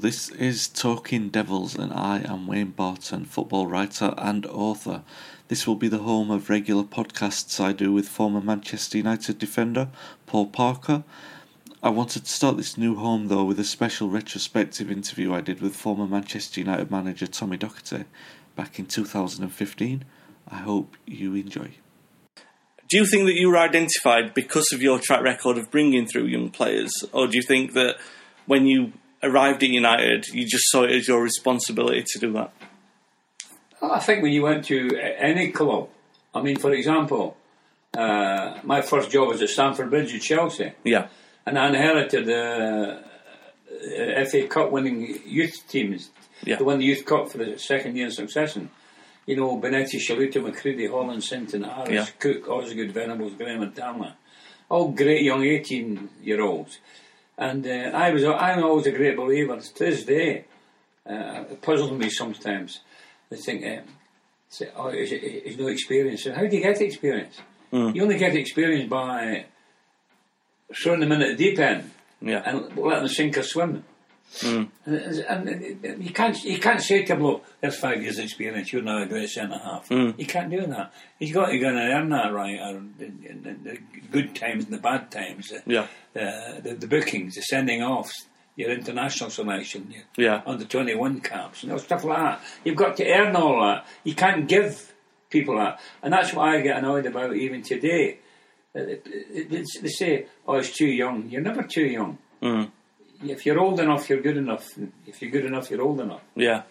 This is Talking Devils, and I am Wayne Barton, football writer and author. This will be the home of regular podcasts I do with former Manchester United defender Paul Parker. I wanted to start this new home though with a special retrospective interview I did with former Manchester United manager Tommy Docherty back in 2015. I hope you enjoy. Do you think that you were identified because of your track record of bringing through young players, or do you think that when you arrived at United, you just saw it as your responsibility to do that? I think when you went to any club, I mean, for example, uh, my first job was at Stamford Bridge at Chelsea. Yeah. And I inherited the uh, FA Cup winning youth teams. Yeah. They won the Youth Cup for the second year in succession. You know, Bonetti, Shellito, McCreadie, Holland, Sinton, Harris, Yeah. Cook, Osgood, Venables, Graham and Darla. All great young 18 year olds. And uh, I was I'm always a great believer to this day. Uh, it puzzles me sometimes. I think, um, say, oh, it's, it's no experience. So how do you get experience? You only get experience by throwing them in at the deep end Yeah. and letting them sink or swim. And, and, and you can't you can't say to a bloke, "There's five years' experience. You're now a great centre half." Hmm. You can't do that. He's got to go and earn that right. The good times and the bad times. The, Yeah. The, the, the bookings, the sending offs, your international selection, your Yeah. under twenty one caps, you know stuff like that. You've got to earn all that. You can't give people that, and that's what I get annoyed about even today. Uh, They say, "Oh, it's too young." You're never too young. Hmm. If you're old enough, you're good enough. If you're good enough, you're old enough. Yeah,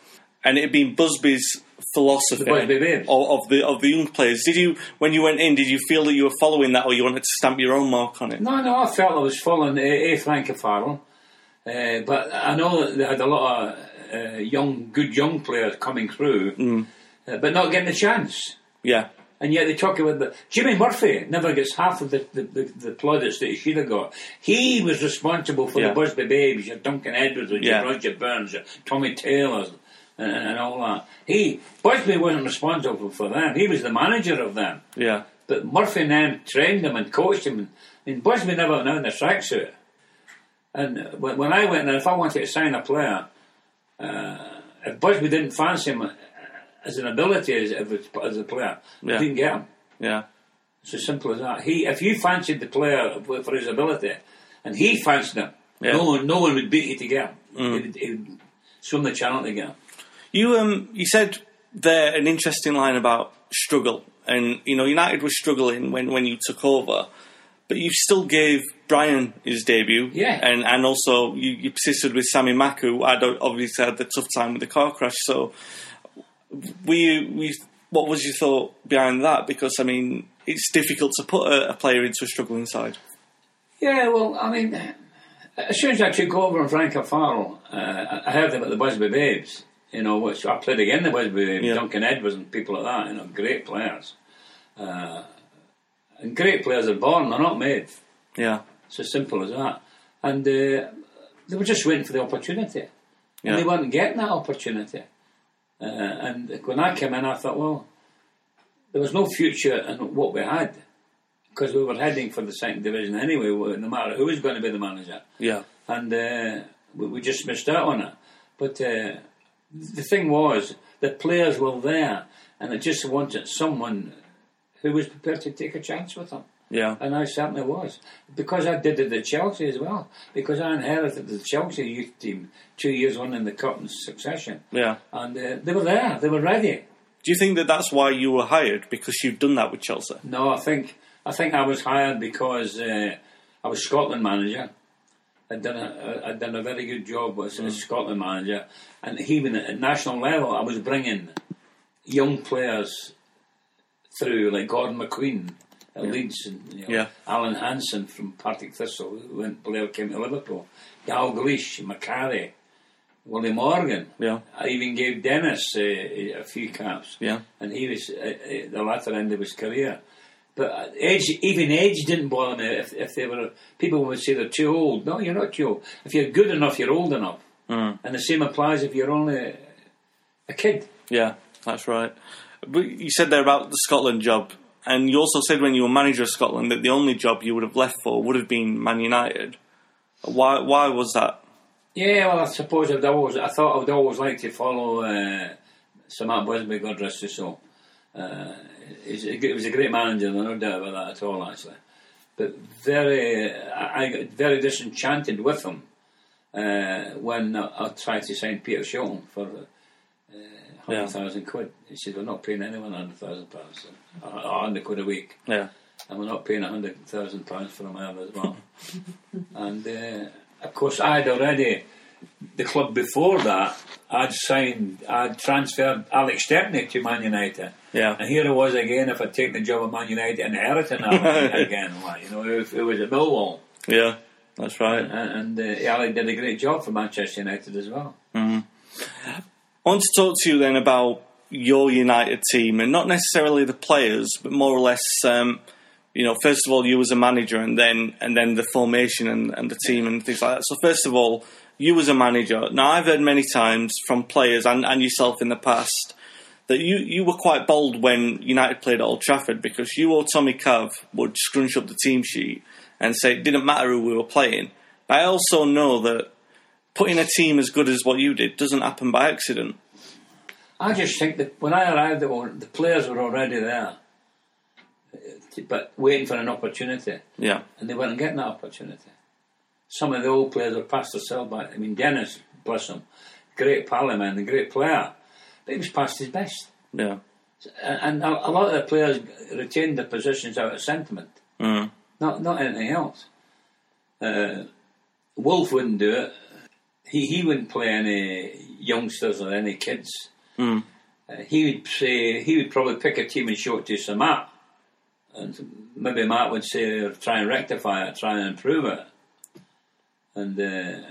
and it had been Busby's philosophy Busby of, of the of the young players. Did you, when you went in, did you feel that you were following that, or you wanted to stamp your own mark on it? No, no, I felt I was following A. A. Frank Farrell, uh, but I know that they had a lot of uh, young, good young players coming through, uh, but not getting a chance. Yeah, And yet they talk about the Jimmy Murphy never gets half of the, the, the, the plaudits that he should have got. He was responsible for Yeah. the Busby Babes, your Duncan Edwards, your Yeah. Roger Burns, your Tommy Taylor, and, and all that. He Busby wasn't responsible for them. He was the manager of them. yeah, But Murphy and them trained them and coached them. I mean, Busby never went out in a tracksuit. And when, when I went there, if I wanted to sign a player, uh, if Busby didn't fancy him as an ability as, as a- as player, Yeah. I didn't get him. yeah. So simple as that. He, if you fancied the player for his ability, and he fancied him, Yeah. no one, no one would beat you to get him. He'd, he'd swim the channel to get him. You um you said there an interesting line about struggle, and you know United was struggling when, when you took over, but you still gave Brian his debut, Yeah. and and also you, you persisted with Sammy Mack, who had obviously had the tough time with the car crash. So, were you, were you what was your thought behind that? Because I mean, it's difficult to put a, a player into a struggling side. Yeah, well, I mean, as soon as I took over on Frank Farrell, uh, I heard about the Busby Babes, you know, which I played again the Busby Babes, Yeah. Duncan Edwards and people like that, you know, great players. Uh, and great players are born, they're not made. Yeah, It's as simple as that. And uh, they were just waiting for the opportunity. Yeah. And they weren't getting that opportunity. Uh, and when I came in, I thought, well, there was no future in what we had because we were heading for the second division anyway, no matter who was going to be the manager. yeah, And uh, we, we just missed out on it. But uh, the thing was, the players were there, and I just wanted someone who was prepared to take a chance with them. Yeah, And I certainly was. Because I did it at Chelsea as well. Because I inherited the Chelsea youth team two years on in the cup in succession. yeah. And uh, they were there, they were ready. Do you think that that's why you were hired because you've done that with Chelsea? No, I think I think I was hired because uh, I was Scotland manager. I'd done a, I'd done a very good job as a Scotland manager, and even at national level, I was bringing young players through, like Gordon McQueen at Leeds, and you know, Yeah. Alan Hansen from Partick Thistle, who went Blair came to Liverpool, Gal Gleish, Macari, Willie Morgan. Yeah. I even gave Dennis uh, a few caps Yeah. and he was uh, uh, the latter end of his career. But uh, age, even age didn't bother me. If, if they were, people would say they're too old. No, you're not too old. If you're good enough, you're old enough. Mm. And the same applies if you're only a kid. Yeah, that's right. But you said there about the Scotland job, and you also said when you were manager of Scotland that the only job you would have left for would have been Man United. Why? Why was that? Yeah, well, I suppose I'd always, I thought I would always like to follow uh, Sir Matt Busby, God rest his soul. Uh, he was a great manager, no doubt about that at all, actually. But very, I, got very disenchanted with him uh, when I, tried to sign Peter Shilton for Yeah. 100,000 quid. He said, We're not paying anyone 100,000 pounds, a 100 quid a week Yeah, and we're not paying a hundred thousand pounds for him either as well. and uh, of course, I'd already the club before that. I'd signed, I'd transferred Alex Stepney to Man United, yeah, and here I was again. If I'd taken the job at Man United, inheriting Alex again, like you know, if it was at Millwall, yeah. That's right. and, and uh, Alex did a great job for Manchester United as well. I want to talk to you then about your United team, and not necessarily the players, but more or less, um, you know, first of all, you as a manager, and then and then the formation and, and the team and things like that. So first of all, you as a manager. Now, I've heard many times from players and, and yourself in the past that you, you were quite bold when United played at Old Trafford because you or Tommy Cav would scrunch up the team sheet and say it didn't matter who we were playing. But I also know that putting a team as good as what you did doesn't happen by accident. I just think that when I arrived, the players were already there, but waiting for an opportunity. Yeah. and they weren't getting that opportunity. Some of the old players were past their sell by. I mean, Dennis, bless him, great pal of a great player, but he was past his best. Yeah. And, a lot of the players retained their positions out of sentiment, Mm. not not anything else. Uh, Wilf wouldn't do it. He he wouldn't play any youngsters or any kids. Mm. Uh, he would say he would probably pick a team and show it to Sir Matt, and maybe Matt would say or try and rectify it, try and improve it. And uh,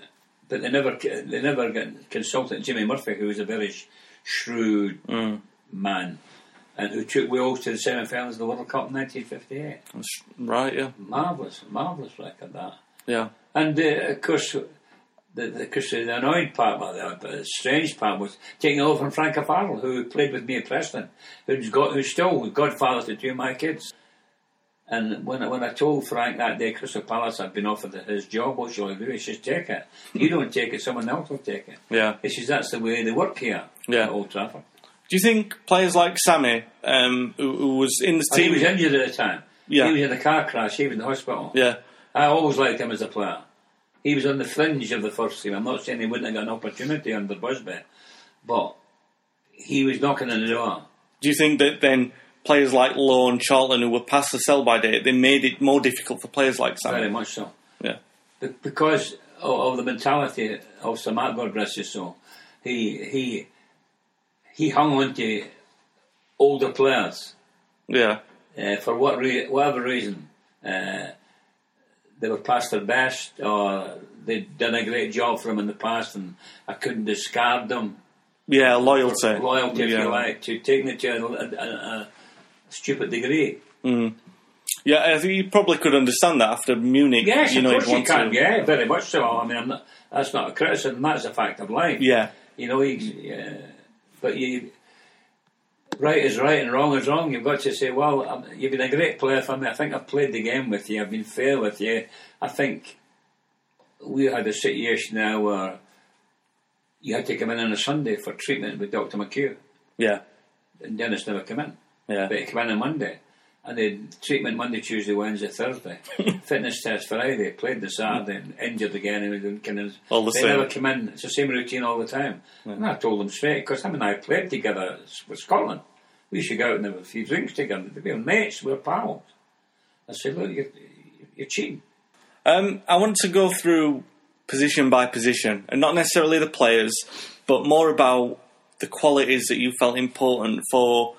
but they never they never got consulted Jimmy Murphy, who was a very sh- shrewd man, and who took Wales to the semi-finals of the World Cup in 1958. That's right, yeah. Marvelous, marvelous record that. Yeah. And uh, of course, the, the, the annoying part, the, the strange part was taking over from Frank Farrell, who played with me at Preston, who's got, who's still godfather to two of my kids. And when, I- when I told Frank that day, Crystal Palace had been offered his job, what shall I do? He says, take it. You don't take it, someone else will take it. Yeah. He says, that's the way they work here Yeah. at Old Trafford. Do you think players like Sammy, um, who, who was in the And he team, was injured at the time. Yeah. He was in a car crash. He was in the hospital. Yeah. I always liked him as a player. He was on the fringe of the first team. I'm not saying he wouldn't have got an opportunity under Busby, but he was knocking on the door. Do you think that then players like Law and Charlton, who were past the sell by date, they made it more difficult for players like Sam? Very much so. Yeah. Be- because of, the mentality of Sir Matt God his soul, he he he hung on to older players Yeah. uh, for what re- whatever reason. Uh, they were past their best, or they'd done a great job for him in the past, and I couldn't discard them. Yeah, loyalty. Loyalty, if yeah. you like, to taking it to a, a, a, stupid degree. Yeah, I think you probably could understand that after Munich. Yes, you know, of course you can. to. Yeah, very much so. I mean, I'm not, that's not a criticism. That's a fact of life. Yeah. You know, uh, but you, right is right and wrong is wrong. You've got to say, well, um, you've been a great player for me. I think I've played the game with you. I've been fair with you. I think we had a situation now where you had to come in on a Sunday for treatment with Dr. McHugh, Yeah. and Dennis never came in. Yeah. But he came in on Monday. And they treatment Monday, Tuesday, Wednesday, Thursday. Fitness test Friday. Played the Saturday and injured again. And we didn't come in. All the they same. never come in. It's the same routine all the time. And I told them straight because him and I played together with Scotland. We should go out and have a few drinks together. We were mates. We were pals. I said, look, you're, you're cheating. Um, I want to go through position by position, and not necessarily the players, but more about the qualities that you felt important for.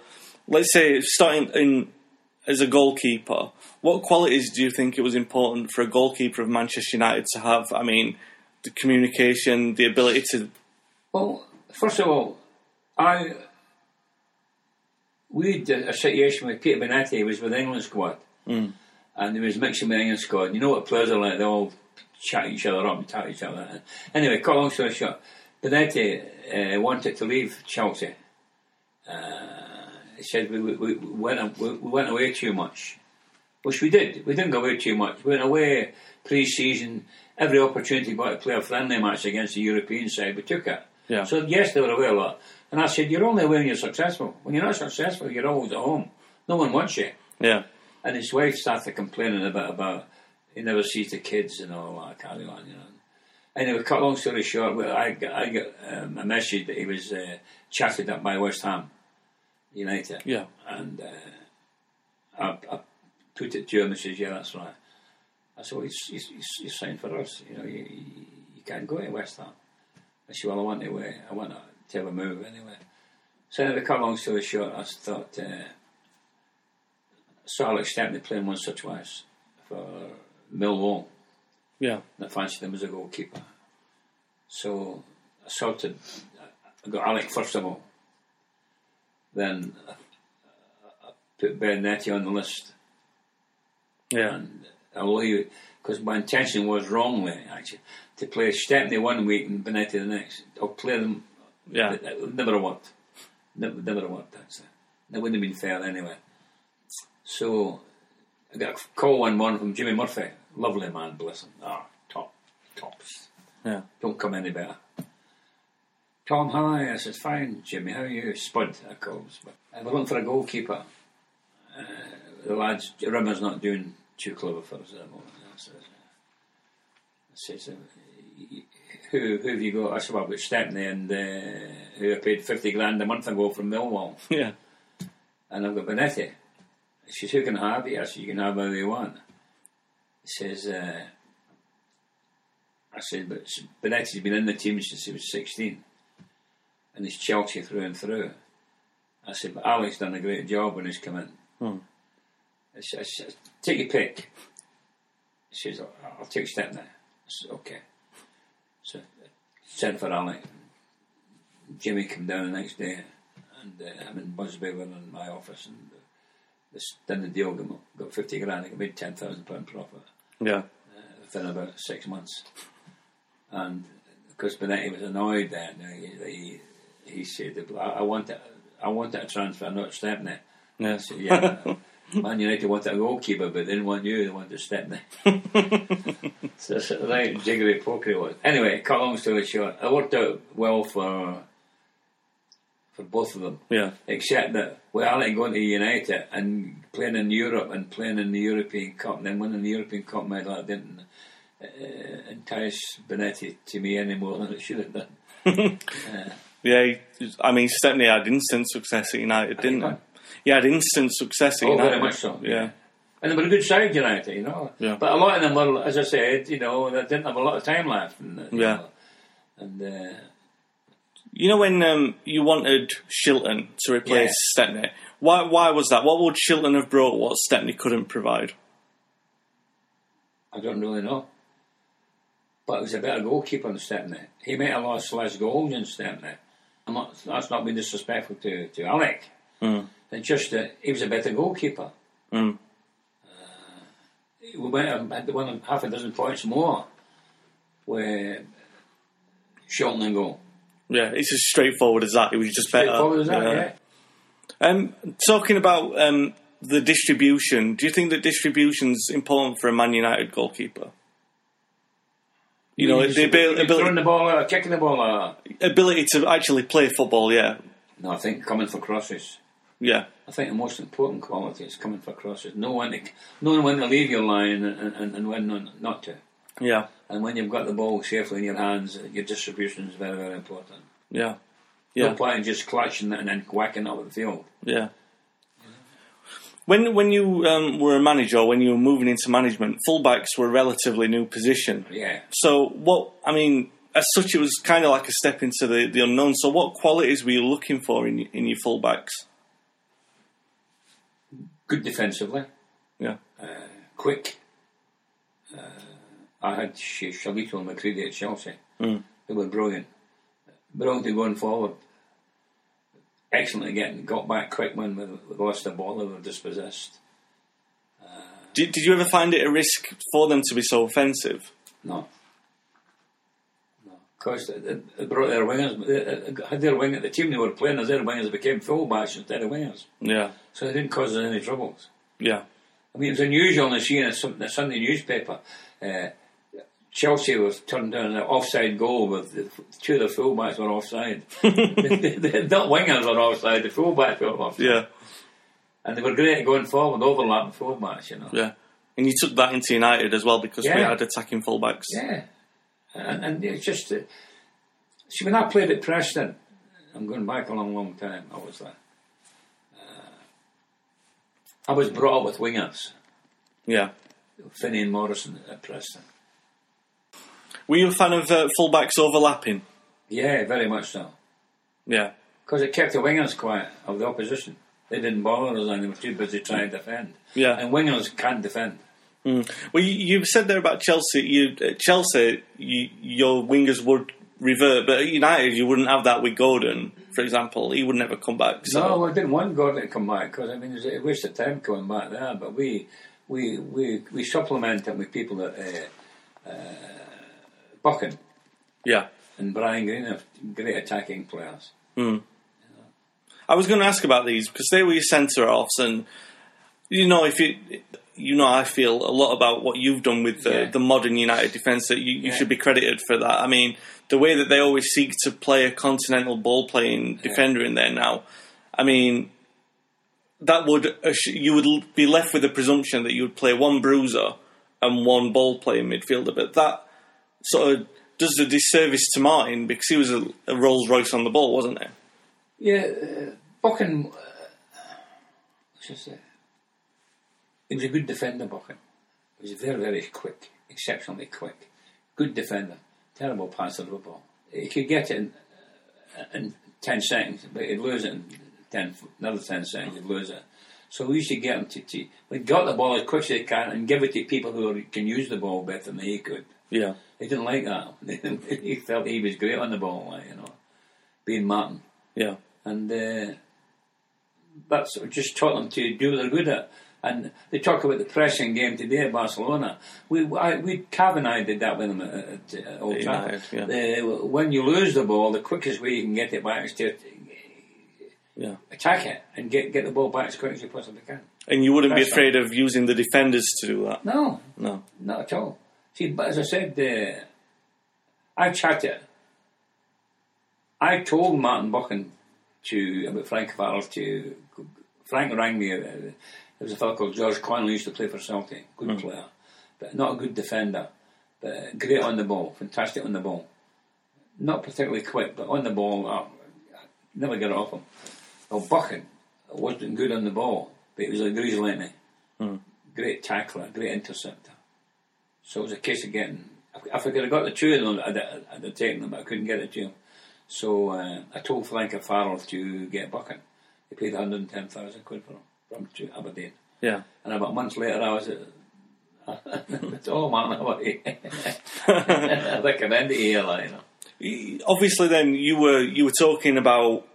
Let's say starting in as a goalkeeper, what qualities do you think it was important for a goalkeeper of Manchester United to have? I mean, the communication, the ability to. Well, first of all, I we had a situation with Peter Bonetti. He was with England squad, and he was mixing with England squad. You know what players are like? They all chat each other up and tap each other. Anyway, cut long story short, Bonetti uh, wanted to leave Chelsea. Uh, he said we, we, we, went, we went away too much, which we did. We didn't go away too much. We went away pre-season. Every opportunity got to play a friendly match against the European side, we took it. Yeah. So yes, they were away a lot. And I said, you're only away when you're successful. When you're not successful, you're always at home. No one wants you. Yeah, And his wife started complaining a bit about he never sees the kids and all that carry on, you know. Anyway, cut long story short, I got, I got um, a message that he was uh, chatted up by West Ham United. yeah, And uh, I, I put it to him and says, yeah, that's right. I said, well, he's, he's, he's, signed for us. You know, you, you, can't go to West Ham. I said, well, I want to, uh, I want to have a move anyway. So anyway, cut long story short, I thought, uh, saw Alex Stepney playing once or twice for Millwall. yeah, And I fancied him as a goalkeeper. So I sorted, I got Alec first of all. Then I put Bonetti on the list. yeah, And uh, although he, because my intention was wrongly actually to play Stepney one week and Bonetti the next. I'll play them. yeah, uh, uh, It, it never worked. Never, never worked actually. It wouldn't have been fair anyway. So I got a call one morning from Jimmy Murphy. Lovely man, bless him. Ah, top, tops. yeah. Don't come any better. Tom, hi. I said, fine, Jimmy. How are you? Spud, I call him Spud. I was looking for a goalkeeper. Uh, the lads, Rimmer's not doing too clever for us at the moment. I said, I said who, who have you got? I said, well, I've got Stepney and uh, who I paid 50 grand a month ago from Millwall. yeah. And I've got Bonetti. She says, who can I have you? I said, you can have whoever you want. He says, uh, I said, but Bonetti's been in the team since he was 16. And he's Chelsea through and through. I said, but Alex done a great job when he's come in. I, said, I said, take your pick. He says, I'll, I'll take Stepney. I said, okay. So, sent for Alec. Jimmy came down the next day, and uh, him and Busby were in my office, and uh, this, then the deal got, got 50 grand, I made £10,000 profit Yeah, within about six months. And because Bonetti was annoyed then, he, he, he said, I, I want it, I want a transfer, not Stepney. yeah. I said, yeah. Man United wanted a goalkeeper, but they didn't want you, they wanted Stepney. so it's a right jiggery pokery was. Anyway, cut long story short, it worked out well for for both of them. Yeah. Except that with Alec going to United and playing in Europe and playing in the European Cup and then winning the European Cup medal, it didn't uh, entice Bonetti to me any more than it should have done. Yeah, he- I mean, Stepney had instant success at United, didn't he? He had instant success at Oh, United. very much so. Yeah. And they were a good side, United, you know. Yeah. But a lot of them were, as I said, you know, they didn't have a lot of time left. And, you Yeah. know, and uh, You know when um, you wanted Shilton to replace. Stepney, why why was that? What would Shilton have brought what Stepney couldn't provide? I don't really know. But he was a better goalkeeper than Stepney. He might have lost less goals than Stepney. I'm not, that's not being disrespectful to, to Alec. It's just that he was a better goalkeeper. Mm. Uh, we might have had one half a dozen points more where Shilton and goal. Yeah, it's as straightforward as that. It was just better. Straightforward as that, yeah. Um, talking about um, the distribution, do you think that distribution's important for a Man United goalkeeper? You know, the abil- throwing ability, the ball out, kicking the ball out. ability to actually play football. Yeah, No, I think coming for crosses. yeah, I think the most important quality is coming for crosses. Know when to, knowing when to leave your line and, and, and when not, not to. yeah, And when you've got the ball safely in your hands, your distribution is very, very important. yeah, No yeah, playing just clutching it and then whacking it up the field. yeah. When when you um, were a manager, when you were moving into management, fullbacks were a relatively new position. Yeah. So what? I mean, as such, it was kind of like a step into the, the unknown. So what qualities were you looking for in in your fullbacks? Good defensively, Yeah, quick. Uh, I had Sh- Shellito and McCreadie at Chelsea. Mm. They were brilliant. Brilliant going forward. Excellent at getting got back quick when we lost the ball, they were dispossessed. did, did you ever find it a risk for them to be so offensive? No. No. Because they, they brought their wingers, they- had their wing at the team they were playing as their wingers became fullbacks instead of wingers. Yeah, So they didn't cause us any troubles. yeah, I mean, it was unusual to see in a, Sun- Sunday newspaper. Uh, Chelsea was turned down an offside goal with the, two of the fullbacks were offside. Not wingers were offside, the fullbacks were offside. yeah, And they were great at going forward, overlapping fullbacks, you know. yeah. And you took that into United as well because we had attacking fullbacks. Yeah. And, and it's just, uh, see, when I played at Preston, I'm going back a long, long time, I was like, uh, I was brought up with wingers, Yeah. Finney and Morrison at Preston. Were you a fan of uh, fullbacks overlapping? Yeah, very much so. Yeah, Because it kept the wingers quiet of the opposition. They didn't bother us and they were too busy trying to defend. Yeah. And wingers can't defend. Well, you, you said there about Chelsea. You at Chelsea, you, your wingers would revert, but at United, you wouldn't have that with Gordon, for example. He would never come back. So. No, I didn't want Gordon to come back because I mean it's a waste of time coming back there. But we we we, we supplement him with people that uh, uh, Buchan Yeah. and Brian Green are great attacking players. Hmm. I was going to ask about these because they were your centre offs, and you know, if you, you know, I feel a lot about what you've done with the, Yeah. the modern United defence. That you, you Yeah. should be credited for that. I mean, the way that they always seek to play a continental ball playing defender in there now. I mean, that would you would l- be left with the presumption that you would play one bruiser and one ball playing midfielder, but that sort of does a disservice to Martin because he was a, a Rolls Royce on the ball, wasn't he? Yeah, uh, Buchan. Uh, just say? He was a good defender, Buchan. He was very, very quick, exceptionally quick. Good defender. Terrible passer of the ball. He could get it in, uh, in 10 seconds, but he'd lose it in 10, another 10 seconds, he'd lose it. So we to get him to, to we got the ball as quick as they can and give it to people who can use the ball better than he could. Yeah. He didn't like that. he felt he was great on the ball, like, you know, being Martin Yeah. and uh, that's just taught them to do what they're good at. And they talk about the pressing game today at Barcelona. We, I, we, Cav and I did that with them at, at, at Old Trafford. yeah. Uh, when you lose the ball, the quickest way you can get it back is to Yeah. attack it and get get the ball back as quick as you possibly can. And you wouldn't be That's afraid of using the defenders to do that. No, No. not at all. See, but as I said, uh, I chatted. I told Martin Buchan to about Frank Farrell to Frank rang me. uh, There was a fellow called George Connelly used to play for Celtic, good player, but not a good defender, but great on the ball, fantastic on the ball. Not particularly quick, but on the ball, uh, never get it off him. Well, Buchan wasn't good on the ball, but he was a like me. Great tackler, great interceptor. So it was a case of getting. If I could have got the two of them, I'd, I'd have taken them, but I couldn't get it to him. So uh, I told Frank Farrell to get Buchan. He paid 110,000 quid for him from to Aberdeen. Yeah. And about months later, I was at. all man, you? I recommend it here, like, you know. Obviously, then you were you were talking about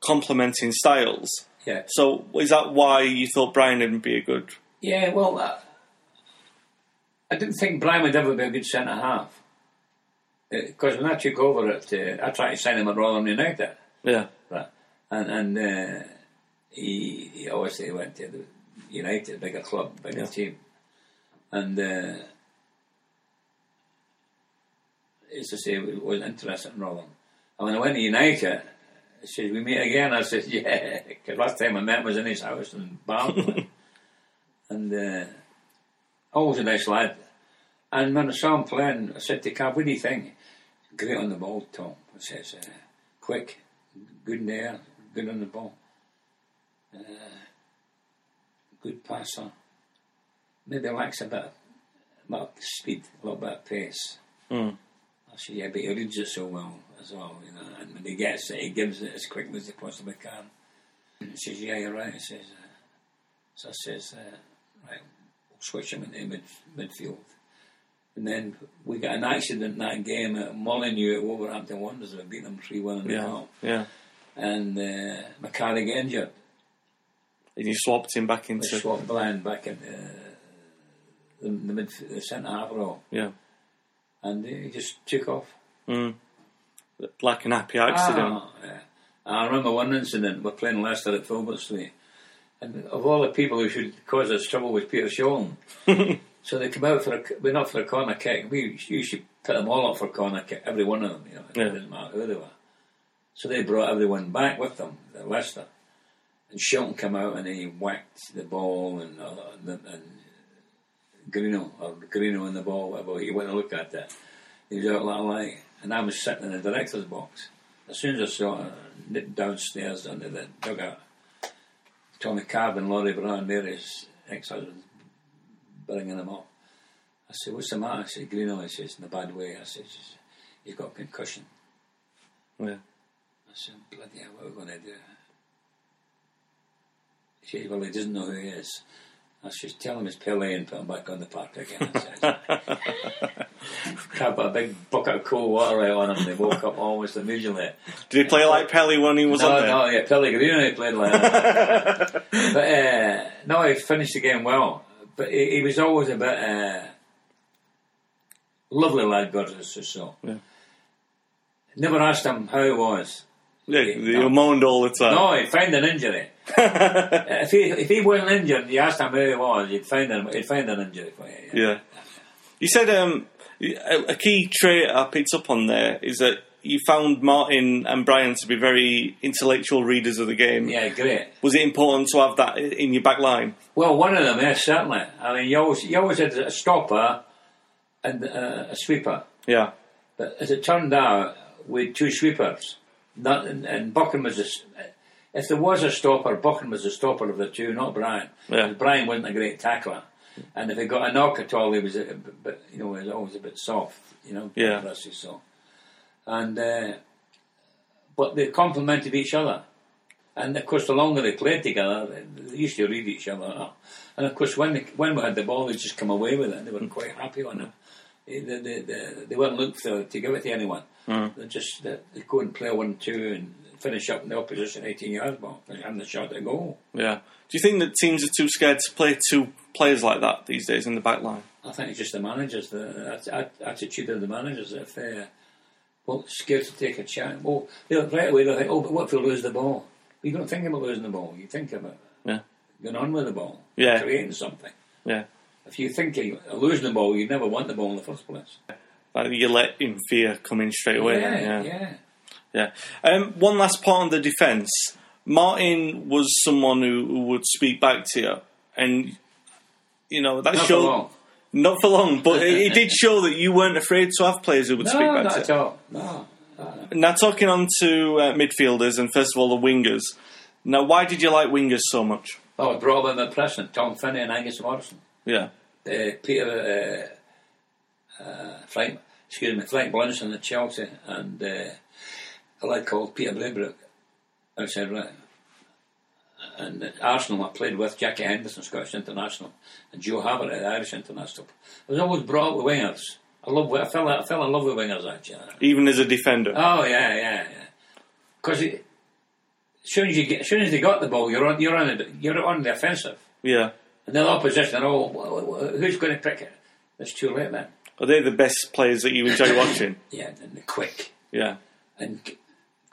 complementing styles. Yeah. So is that why you thought Brian would be a good? Yeah, well, uh, I didn't think Brian would ever be a good centre half. Because when I took over it, uh, I tried to sign him at Rotherham United. Yeah. Right. And, and uh, he, he obviously went to the United, bigger club, bigger Yeah. team. And uh, as I say, it was interested in Rotherham. And when I went to United, he says, we meet again. I said, yeah, because last time I met was in his house in Barnsley. and uh, always a nice lad. And when I saw him playing, I said to Cav, what do you think? Great on the ball, Tom. I says, uh, quick, good in the air, good on the ball. Uh, good passer. Maybe lacks a bit, of- a bit of speed, a little bit of pace. Mm. I said, yeah, but he reads it so well as well, you know. And when he gets it, he gives it as quickly as he possibly can. And he says, yeah, you're right. He says, uh, so I says, uh, right, switch him into mid, midfield. And then we got an accident in that game at Molineux at Wolverhampton Wanderers. We beat them 3 1 in the Yeah. cup. Yeah. And uh, Macari got injured. And you swapped him back We into. swapped Bland back in uh, the, the, mid, the centre half role. Yeah. And he just took off. Mm. Like an happy accident. Ah, yeah. I remember one incident, we're playing Leicester at Filbert Street, and of all the people who should cause us trouble was Peter Sholm. so they come out for a, we're not for a corner kick, we usually put them all up for a corner kick, every one of them, you know, it Yeah. didn't matter who they were. So they brought everyone back with them, the Leicester. And Shilton came out and he whacked the ball and, uh, and, and Greeno, or Greeno in the ball, whatever, he went and looked at that. He was out like a light, and I was sitting in the director's box. As soon as I saw it, I nipped downstairs under the dugout. Tommy Carb and Laurie Brown, Mary's ex-husband, bringing them up. I said, what's the matter? I said, Greeno, he says, in a bad way. I said, he's got concussion. Yeah. I said, bloody hell, what are we going to do? She said, well, he doesn't know who he is. I said, tell him it's Pele and put him back on the park again. Said, a big bucket of cold water out on him. They woke up almost immediately. Did he play like Pele when he was no, on there? no, yeah, Pellegrino he played like that. but uh, no, he finished the game well. But he, he was always a bit uh, lovely lad, God is so. Yeah. Never asked him how he was. Yeah, you moaned all the time. No, he'd find an injury. if he if he wasn't injured, you asked him who he was, you'd find an he'd find an injury for you. Yeah. You said um, a, key trait I picked up on there is that you found Martin and Brian to be very intellectual readers of the game. Yeah, great. Was it important to have that in your back line? Well, one of them, yes, certainly. I mean, you always you always had a stopper and uh, a sweeper. Yeah. But as it turned out, we had two sweepers. Not, and, and Buchan was a, if there was a stopper, Buchan was the stopper of the two, not Brian. Yeah. Brian wasn't a great tackler, and if he got a knock at all, he was a bit, you know, he was always a bit soft, you know. Yeah. Rusty, so, and uh, but they complemented each other. And of course, the longer they played together, they- used to read each other. And of course, when they, when we had the ball, they just come away with it. and They were quite happy on it. They, they, they, they, weren't looking for, to give it to anyone. They just they, they go and play one two and finish up in the opposition 18 yards box and the shot at goal. Yeah. Do you think that teams are too scared to play two players like that these days in the back line? I think it's just the managers, the atti- atti- attitude of the managers. If they're well, scared to take a chance, well, they'll, right away they'll think, oh, but what if we lose the ball? You don't think about losing the ball. You think about Yeah. going on with the ball, Yeah. creating something. Yeah. If you think you losing the ball, you never want the ball in the first place. You let in fear come in straight away. yeah, then, yeah. Yeah. Um, one last part on the defence. Martin was someone who, who would speak back to you, and you know that Not for long. not for long, but it, it did show that you weren't afraid to have players who would No, speak back not to at you. all. No. Now talking on to uh, midfielders and first of all the wingers. Now, why did you like wingers so much? I was brought up in the present. Tom Finney and Angus Morrison. Yeah, uh, Peter uh, uh, Frank, excuse me, Frank Blunstone at Chelsea, and uh, a lad called Peter Brabrook outside right. And Arsenal, I played with Jackie Henderson, Scottish International, and Joe Haverty, the Irish International. I was always brought up with wingers. I love. I fell. I fell in love with wingers actually. even as a defender. Oh yeah, yeah, yeah. Because as soon as you get, as soon as they got the ball, you're on. You're on. The, you're on the offensive. yeah, And the opposition, oh, wh- wh- who's going to pick it? It's too late then. are they the best players that you enjoy watching? Yeah, and the quick Yeah, and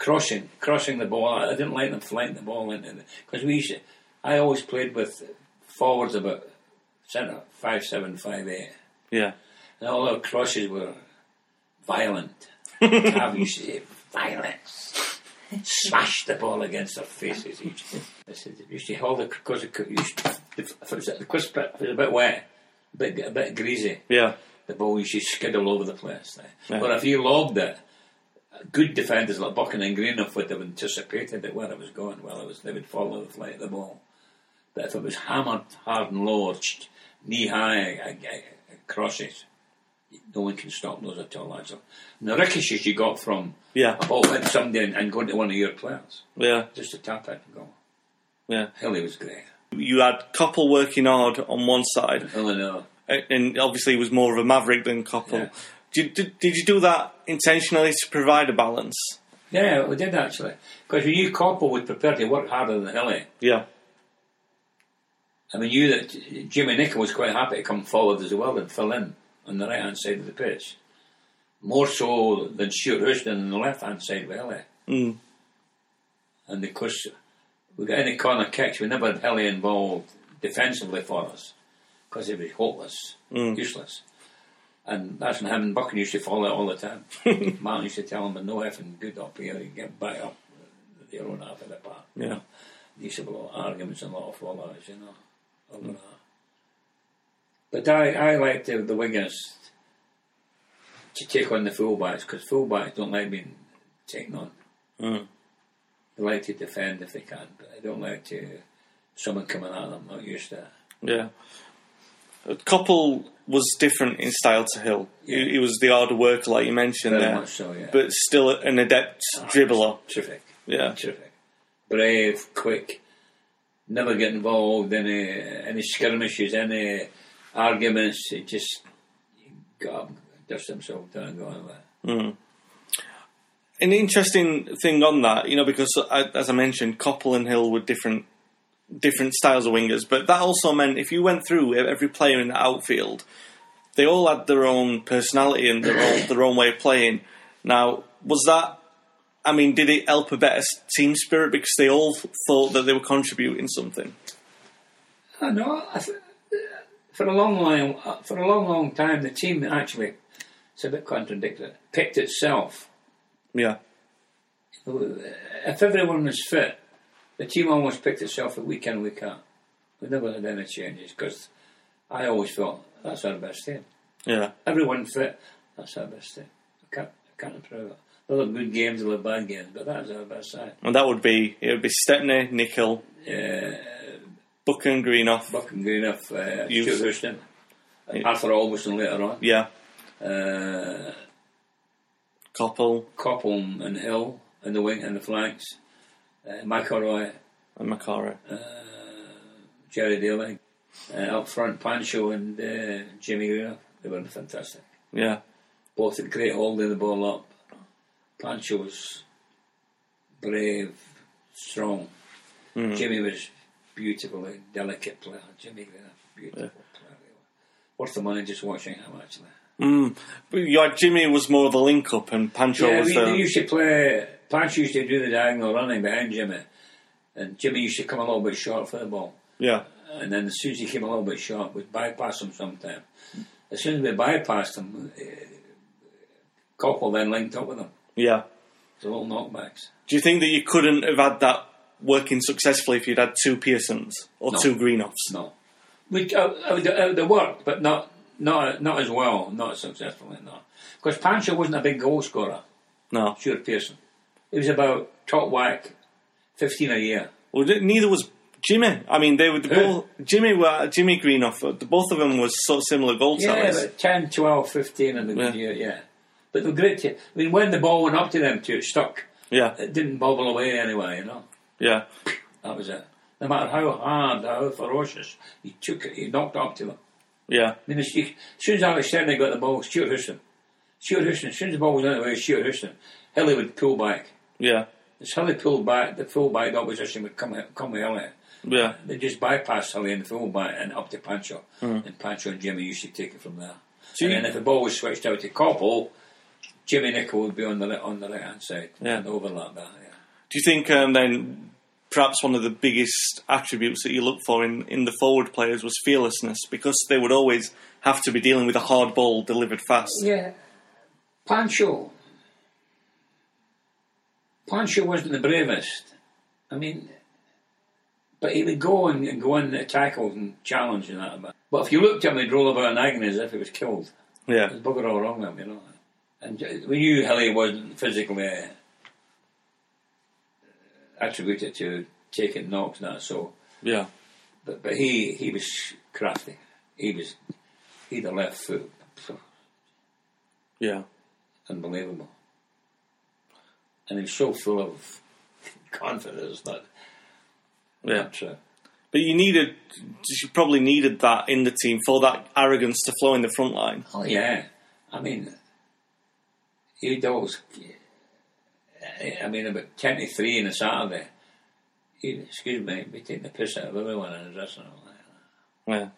crossing, crossing the ball. I didn't like them flying the ball into because we. Used to, I always played with forwards about centre five seven five eight, yeah, and all our crosses were violent. Used to say violence. Smash the ball against their faces. To- I said, you used to hold the because it used to, if it was, the crisp bit- was a bit wet, a bit, a bit greasy yeah, the ball used to skid all over the place. Yeah. But if you lobbed it, good defenders like and Greenhoff would have anticipated it where it was going. Well, it was they would follow the flight of the ball. But if it was hammered hard and low knee high uh, uh, it, no one can stop those at all. And the ricochets you got from yeah, a ball hitting somebody and, and going to one of your players, yeah, just to tap it and go. yeah. Hilly was great. You had Coppell working hard on one side, Hilly, no. and obviously he was more of a maverick than Coppell. Yeah. Did, did, did you do that intentionally to provide a balance? Yeah, we did actually. Because we knew Coppell would prepare to work harder than Hilly. Yeah, And we knew that Jimmy Nicholl was quite happy to come forward as well and fill in on the right hand side of the pitch. More so than Stewart Houston on the left hand side with Hilly. Mm. And of course, we got any corner kicks, we never had Hilly involved defensively for us because he was hopeless, useless. And that's when him and Buchan used to fall out all the time. Martin used to tell him, no effing good up here, you get back up your own half of the park. yeah, There used to be a lot of arguments and a lot of fallouts, you know, over that. But I, I like the, the wingers to take on the fullbacks because fullbacks don't like being taken on. Mm. They like to defend if they can, but they don't like to someone coming at them. Not used to that. yeah. Coppell was different in style to Hill. Yeah. He, he was the harder worker, like you mentioned Very there, so, yeah. but still an adept ah, dribbler. Terrific, Yeah, terrific, brave, quick, never get involved in any, any skirmishes, any arguments. He just got dust himself down, and go on with it. Hmm. an interesting thing on that, you know, because uh, as I mentioned, Coppell and Hill were different different styles of wingers, but that also meant if you went through every player in the outfield, they all had their own personality and their own their own way of playing. Now, was that? I mean, did it help a better team spirit because they all thought that they were contributing something? I know. I th- for a long, long, uh, for a long, long time, the team actually, it's a bit contradictory, picked itself. Yeah, If everyone was fit, the team almost picked itself at week in, week out. We never had any changes because I always thought that's our best team. yeah, Everyone fit, that's our best team. I can't, I can't improve it. They'll have good games, they'll have bad games, but that's our best side. and that would be it would be Stepney, Nicholl, Uh, Buchan Greenhoff. Buck and Greenough, uh, Stewart Houston, Yeah. Arthur Albiston later on. Yeah, Uh, Koppel Coppell and Hill in the wing and the flanks, uh, McIlroy, and Macari. Gerry Daly, uh, up front Pancho and uh, Jimmy Greenhoff. They were fantastic. Yeah, Both had great holding the ball up. Pancho was brave, strong. Jimmy was beautifully delicate player. Jimmy Greenhoff, beautiful player. Worth the money just watching him actually. mm. But you Jimmy was more of a link up, and Pancho Yeah, was we, the they used to play. Pancho used to do the diagonal running behind Jimmy, and Jimmy used to come a little bit short for the ball. yeah. And then as soon as he came a little bit short, we'd bypass him sometime. As soon as we bypassed him, uh, Coppell then linked up with him. Yeah, The little knockbacks. Do you think that you couldn't have had that working successfully if you'd had two Pearsons or No. two Greenhoffs? No. We, uh, uh, they- uh, they worked, but not, not, not as well, not as successfully, no. Because Pancho wasn't a big goal scorer, No. Sure, Pearson. He was about top whack, 15 a year. Well, neither was Jimmy. I mean, they were the both. Jimmy were Jimmy Greenhoff. uh, The both of them was sort of similar goal Yeah, tellers. about 10, 12, 15 in the Yeah. good year, yeah. But they were great. I mean, when the ball went up to them two, it stuck. Yeah, It didn't bobble away anyway, you know. yeah, That was it. No matter how hard, how ferocious, he took it, he knocked up to them. yeah, I mean, as, soon as Alex Stepney got the ball, Stewart Houston. Stewart Houston, as soon as the ball was out of the way, Stewart Houston, Hilly would pull back. Yeah, As Hilly pulled back, the full back, the opposition would come, come with Hilly. yeah, They just bypassed Hilly and the full back and up to Pancho. And Pancho and Jimmy used to take it from there. So and then if the ball was switched out to Coppell, Jimmy Nicholl would be on the, on the right hand side Yeah. and overlap that. Yeah. Do you think um, then perhaps one of the biggest attributes that you look for in, in the forward players was fearlessness because they would always have to be dealing with a hard ball delivered fast? Yeah. Pancho. Pancho wasn't the bravest. I mean, but he would go and, and go in the tackles and challenge and that. But, if you looked at him, he'd roll about in agony as if he was killed. Yeah, There's bugger all wrong with him, you know. And we knew Hilly wasn't physically uh, attributed to taking knocks and that, so. yeah, But, but he, he was crafty. He was, he'd a left foot. yeah, unbelievable. And he's so full of confidence that yeah. not true. But you needed, you probably needed that in the team for that arrogance to flow in the front line. Oh yeah, I mean, he does. I mean, about ten to three on a Saturday. He'd, excuse me, be taking the piss out of everyone in the dressing room. Yeah.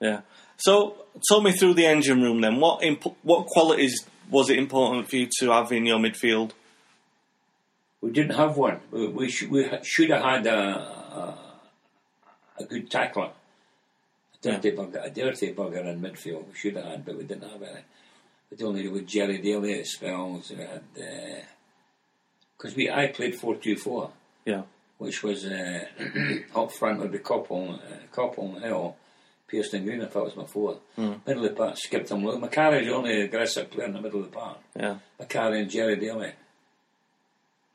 Yeah. So, talk me through the engine room then. What imp- what qualities was it important for you to have in your midfield? We didn't have one. We, we, sh- we should have had a, a, a good tackler. A dirty, bugger, a dirty bugger in midfield. We should have had, but we didn't have any. We only with Gerry Daly at spells. We had because we I played four two four, Yeah. which was uh, up front would be Coppell, uh, Coppell Hill, Pearson Green. If that was my four. Middle of the park, skipped him. low. Macari's the only aggressive player in the middle of the park. Yeah. McCarry and Gerry Daly.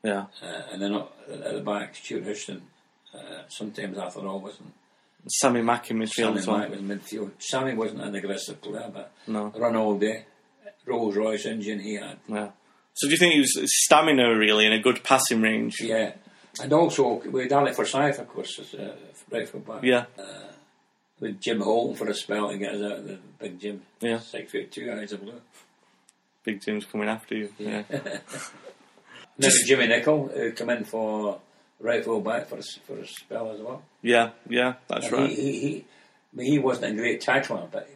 Yeah. Uh, and then up at the back, Stewart Houston. Uh, sometimes Arthur Robertson. Sammy Mack in midfield Sammy. Mack was midfield. Sammy wasn't an aggressive player, but No. run all day. Rolls Royce engine he had. Yeah. So do you think he was stamina really and a good passing range? Yeah. And also we with Ali Forsyth, of course, as uh, right back. Yeah. With Jim Holton for a spell to get us out of the big gym. Yeah. Six foot two, eyes of blue. Big Jim's coming after you. Yeah. Then Jimmy Nicholl, who come in for right full back for a, for a spell as well. Yeah. Yeah. That's And right. He, he, he, I mean, he wasn't a great tackler, but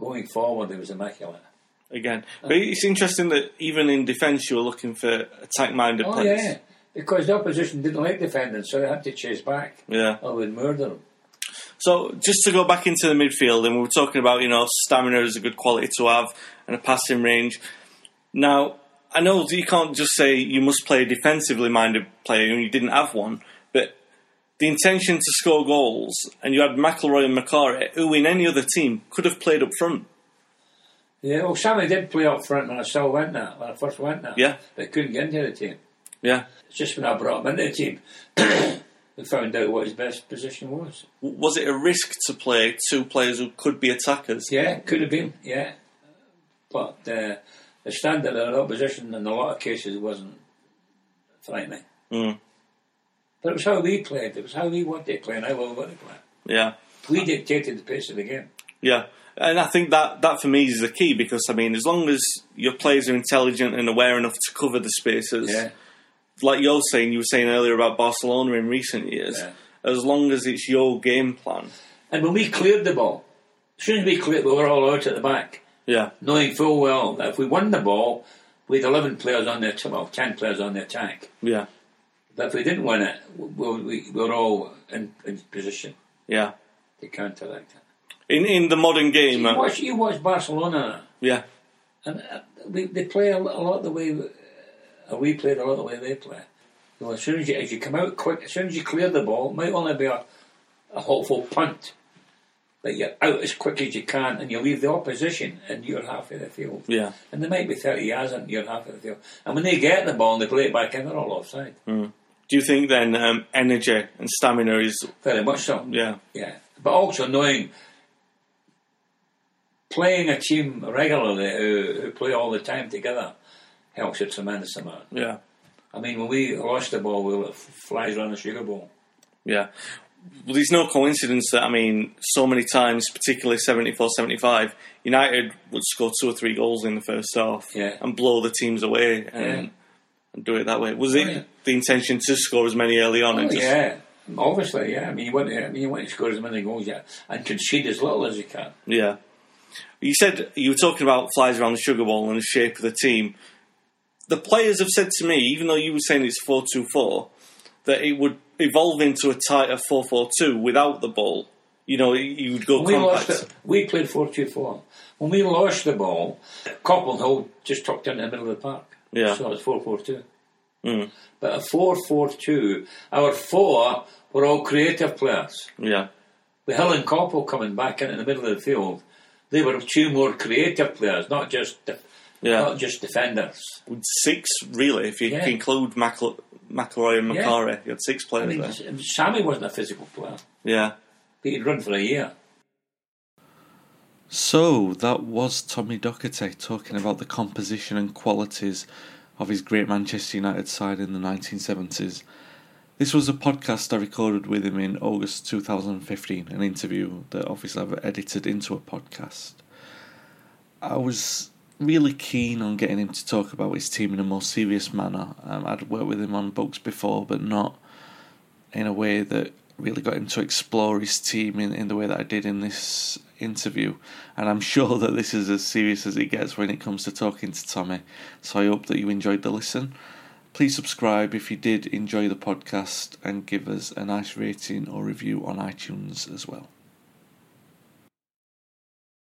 going forward, he was immaculate. Again. Uh, but it's interesting that even in defence you were looking for attack-minded Oh, players. yeah. Because the opposition didn't like defending, so they had to chase back. Yeah. Or we'd murder them. So just to go back into the midfield, and we were talking about you know stamina is a good quality to have and a passing range. Now I know you can't just say you must play a defensively minded player and you didn't have one, but the intention to score goals, and you had McIlroy and Macari, who in any other team could have played up front. Yeah, well, Sammy did play up front when I still went there, when I first went there. Yeah. But couldn't get into the team. Yeah. It's just when I brought him into the team, we found out what his best position was. Was it a risk to play two players who could be attackers? Yeah, could have been, yeah. But uh, the standard of opposition in a lot of cases wasn't frightening. Mm. But it was how we played, it was how we wanted to play and how we wanted to play. Yeah. We dictated the pace of the game. Yeah, and I think that that for me is the key because I mean, as long as your players are intelligent and aware enough to cover the spaces, Yeah. Like you're saying, you were saying earlier about Barcelona in recent years. Yeah. As long as it's your game plan, And when we cleared the ball, as soon as we cleared, we were all out at the back, yeah, knowing full well that if we won the ball, we had 11 players on the attack, well, 10 players on the attack. yeah, But if we didn't win it, we, we, we were all in, in position yeah. to counteract it. In in the modern game, You uh, watch, you watch Barcelona, yeah, and uh, we, they play a, a lot the way and we played a lot the way they play. You know, as soon as you, as you come out quick, as soon as you clear the ball, it might only be a, a hopeful punt, but you're out as quick as you can and you leave the opposition in your half of the field. Yeah. And they might be 30 yards in your half of the field. And when they get the ball and they play it back in, they're all offside. Do you think then um, energy and stamina is Very much so. yeah Yeah. But also knowing playing a team regularly who, who play all the time together helps a tremendous amount. yeah I mean, when we lost the ball, we were flies around the sugar bowl. yeah? Well, there's no coincidence that I mean, so many times, particularly 74, 75, United would score two or three goals in the first half Yeah. and blow the teams away and, Yeah. and do it that way. Was it Oh, yeah. the intention to score as many early on? Oh, and just, yeah. Obviously, yeah. I mean, you want to, I mean, you want to score as many goals yeah, and concede as little as you can. Yeah. You said you were talking about flies around the sugar bowl and the shape of the team. The players have said to me, even though you were saying it's 4 2 4, that it would evolve into a tighter 4 4 2 without the ball. You know, you would go When we lost compact. we played 4 2 4. When we lost the ball, Copeland just tucked into the middle of the park. Yeah. So it's 4 4 2. Mm. But a 4 4 2, our four were all creative players. Yeah. With Hill and Coppell coming back into the middle of the field, they were two more creative players, not just Yeah. not just defenders. Six, really, if you Yeah. include McEl- McIlroy and Yeah. You had six I players mean, there. S- um, Sammy wasn't a physical player, Yeah. but he'd run for a year. So that was Tommy Docherty talking about the composition and qualities of his great Manchester United side in the 1970s. This was a podcast I recorded with him in August 2015, an interview that obviously I've edited into a podcast. I was really keen on getting him to talk about his team in a more serious manner. Um, I'd worked with him on books before, but not in a way that really got him to explore his team in, in the way that I did in this interview. And I'm sure that this is as serious as it gets when it comes to talking to Tommy. So I hope that you enjoyed the listen. Please subscribe if you did enjoy the podcast and give us a nice rating or review on iTunes as well.